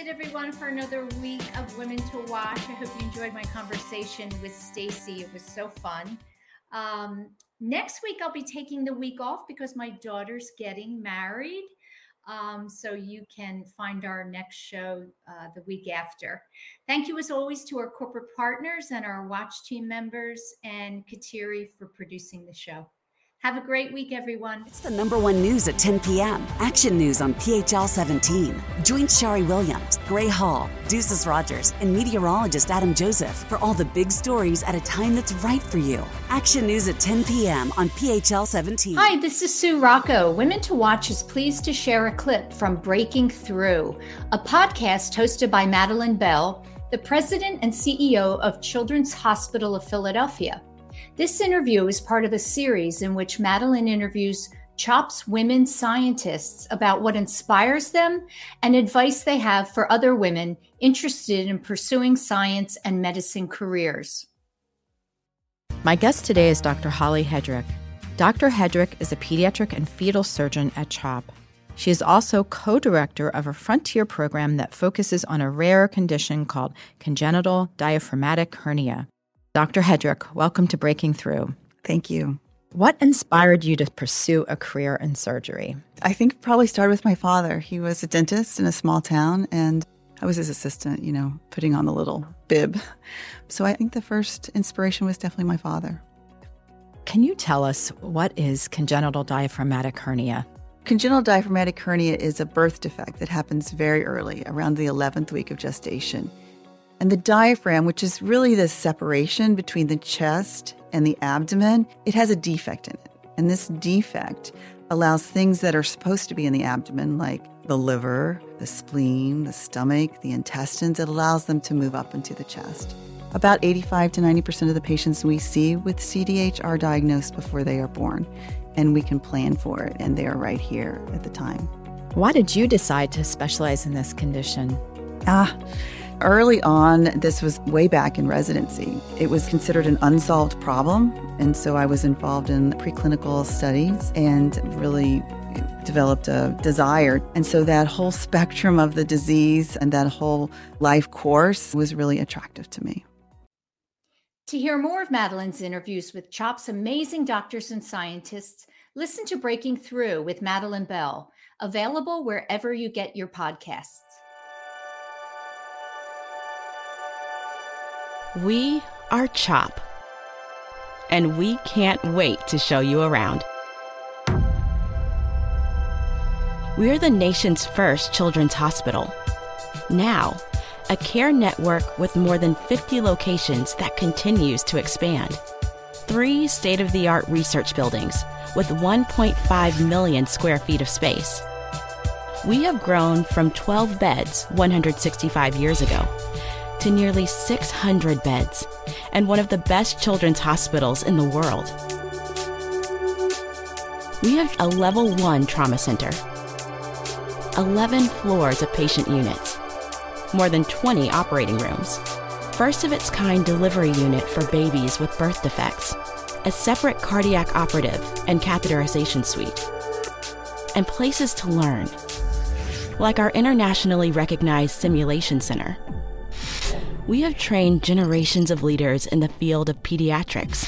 It, everyone, for another week of Women to Watch. I hope you enjoyed my conversation with Stacy. It was so fun. Um, next week, I'll be taking the week off because my daughter's getting married. Um, so you can find our next show uh, the week after. Thank you, as always, to our corporate partners and our watch team members and Kateri for producing the show. Have a great week, everyone. It's the number one news at 10 p.m. Action News on PHL 17. Join Sharrie Williams, Gray Hall, Deuces Rogers, and meteorologist Adam Joseph for all the big stories at a time that's right for you. Action News at 10 p.m. on PHL 17. Hi, this is Sue Rocco. Women to Watch is pleased to share a clip from Breaking Through, a podcast hosted by Madeline Bell, the president and CEO of Children's Hospital of Philadelphia. This interview is part of a series in which Madeline interviews CHOP's women scientists about what inspires them and advice they have for other women interested in pursuing science and medicine careers. My guest today is Dr. Holly Hedrick. Dr. Hedrick is a pediatric and fetal surgeon at CHOP. She is also co director of a frontier program that focuses on a rare condition called congenital diaphragmatic hernia. Dr. Hedrick, welcome to Breaking Through. Thank you. What inspired you to pursue a career in surgery? I think probably started with my father. He was a dentist in a small town, and I was his assistant, you know, putting on the little bib. So I think the first inspiration was definitely my father. Can you tell us what is congenital diaphragmatic hernia? Congenital diaphragmatic hernia is a birth defect that happens very early, around the 11th week of gestation. And the diaphragm, which is really the separation between the chest and the abdomen, it has a defect in it. And this defect allows things that are supposed to be in the abdomen, like the liver, the spleen, the stomach, the intestines, it allows them to move up into the chest. About 85 to 90% of the patients we see with CDH are diagnosed before they are born, and we can plan for it, and they are right here at the time. Why did you decide to specialize in this condition? Ah, Early on, this was way back in residency. It was considered an unsolved problem, and so I was involved in preclinical studies and really developed a desire. And so that whole spectrum of the disease and that whole life course was really attractive to me. To hear more of Madeline's interviews with CHOP's amazing doctors and scientists, listen to Breaking Through with Madeline Bell, available wherever you get your podcasts. We are CHOP, and we can't wait to show you around. We're the nation's first children's hospital. Now, a care network with more than 50 locations that continues to expand. Three state of the art research buildings with 1.5 million square feet of space. We have grown from 12 beds 165 years ago to nearly 600 beds and one of the best children's hospitals in the world. We have a level one trauma center, 11 floors of patient units, more than 20 operating rooms, first of its kind delivery unit for babies with birth defects, a separate cardiac operative and catheterization suite, and places to learn, like our internationally recognized simulation center. We have trained generations of leaders in the field of pediatrics.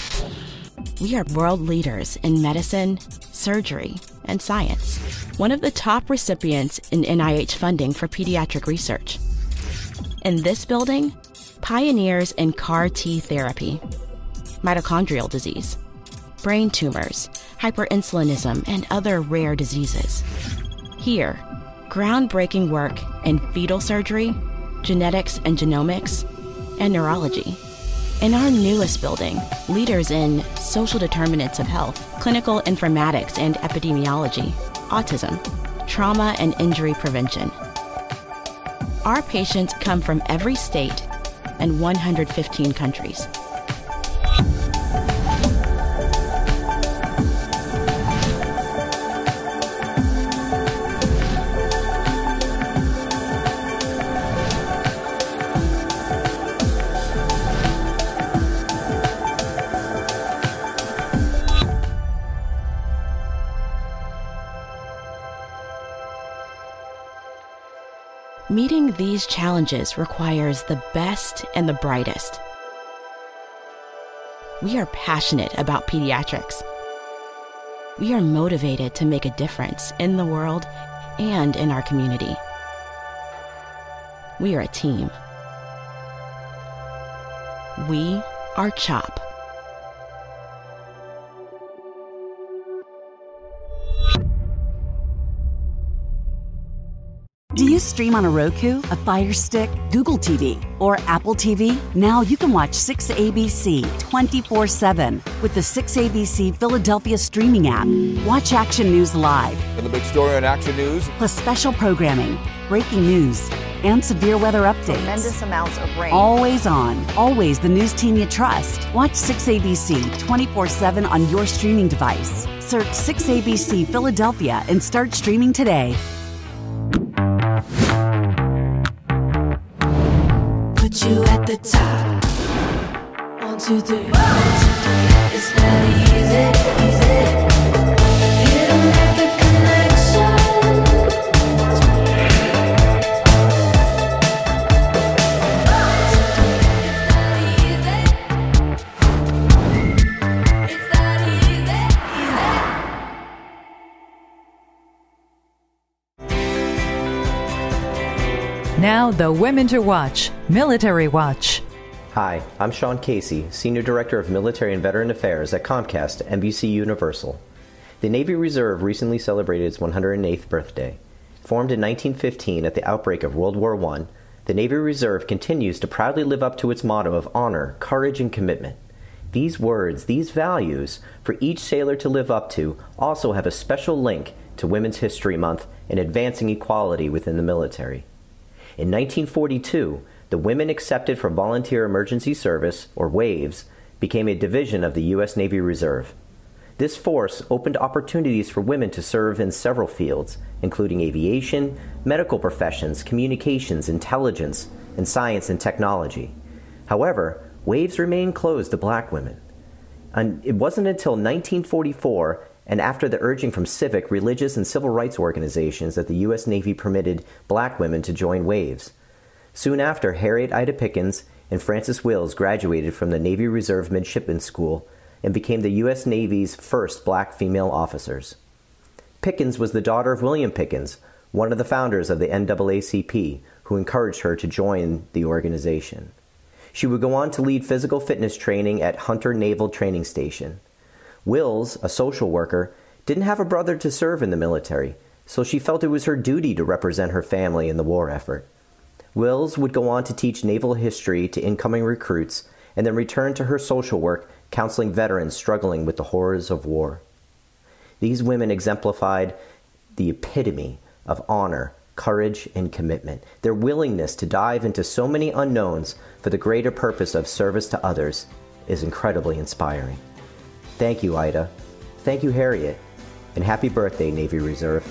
We are world leaders in medicine, surgery, and science. One of the top recipients in NIH funding for pediatric research. In this building, pioneers in CAR T therapy, mitochondrial disease, brain tumors, hyperinsulinism, and other rare diseases. Here, groundbreaking work in fetal surgery, genetics and genomics, and neurology. In our newest building, leaders in social determinants of health, clinical informatics and epidemiology, autism, trauma and injury prevention. Our patients come from every state and 115 countries. Meeting these challenges requires the best and the brightest. We are passionate about pediatrics. We are motivated to make a difference in the world and in our community. We are a team. We are CHOP. Do you stream on a Roku, a Fire Stick, Google TV, or Apple TV? Now you can watch 6ABC 24 7 with the 6ABC Philadelphia streaming app. Watch Action News live, And the big story on Action News. plus special programming, breaking news, and severe weather updates. Tremendous amounts of rain. Always on, always the news team you trust. Watch 6ABC 24 7 on your streaming device. Search 6ABC Philadelphia and start streaming today. The top. One, two, three. It's not easy, easy. Hit 'em at the Now, the Women to Watch, Military Watch. Hi, I'm Sean Casey, Senior Director of Military and Veteran Affairs at Comcast NBC Universal. The Navy Reserve recently celebrated its 108th birthday. Formed in 1915 at the outbreak of World War I, the Navy Reserve continues to proudly live up to its motto of honor, courage, and commitment. These words, these values, for each sailor to live up to, also have a special link to Women's History Month and advancing equality within the military. In 1942, the Women Accepted for Volunteer Emergency Service, or WAVES, became a division of the U.S. Navy Reserve. This force opened opportunities for women to serve in several fields, including aviation, medical professions, communications, intelligence, and science and technology. However, waves remained closed to black women. And it wasn't until 1944 and after the urging from civic, religious, and civil rights organizations that the U.S. Navy permitted black women to join waves. Soon after, Harriet Ida Pickens and Frances Wills graduated from the Navy Reserve Midshipman School and became the U.S. Navy's first black female officers. Pickens was the daughter of William Pickens, one of the founders of the NAACP, who encouraged her to join the organization. She would go on to lead physical fitness training at Hunter Naval Training Station. Wills, a social worker, didn't have a brother to serve in the military, so she felt it was her duty to represent her family in the war effort. Wills would go on to teach naval history to incoming recruits and then return to her social work, counseling veterans struggling with the horrors of war. These women exemplified the epitome of honor, courage, and commitment. Their willingness to dive into so many unknowns for the greater purpose of service to others is incredibly inspiring. Thank you, Ida. Thank you, Harriet. And happy birthday, Navy Reserve.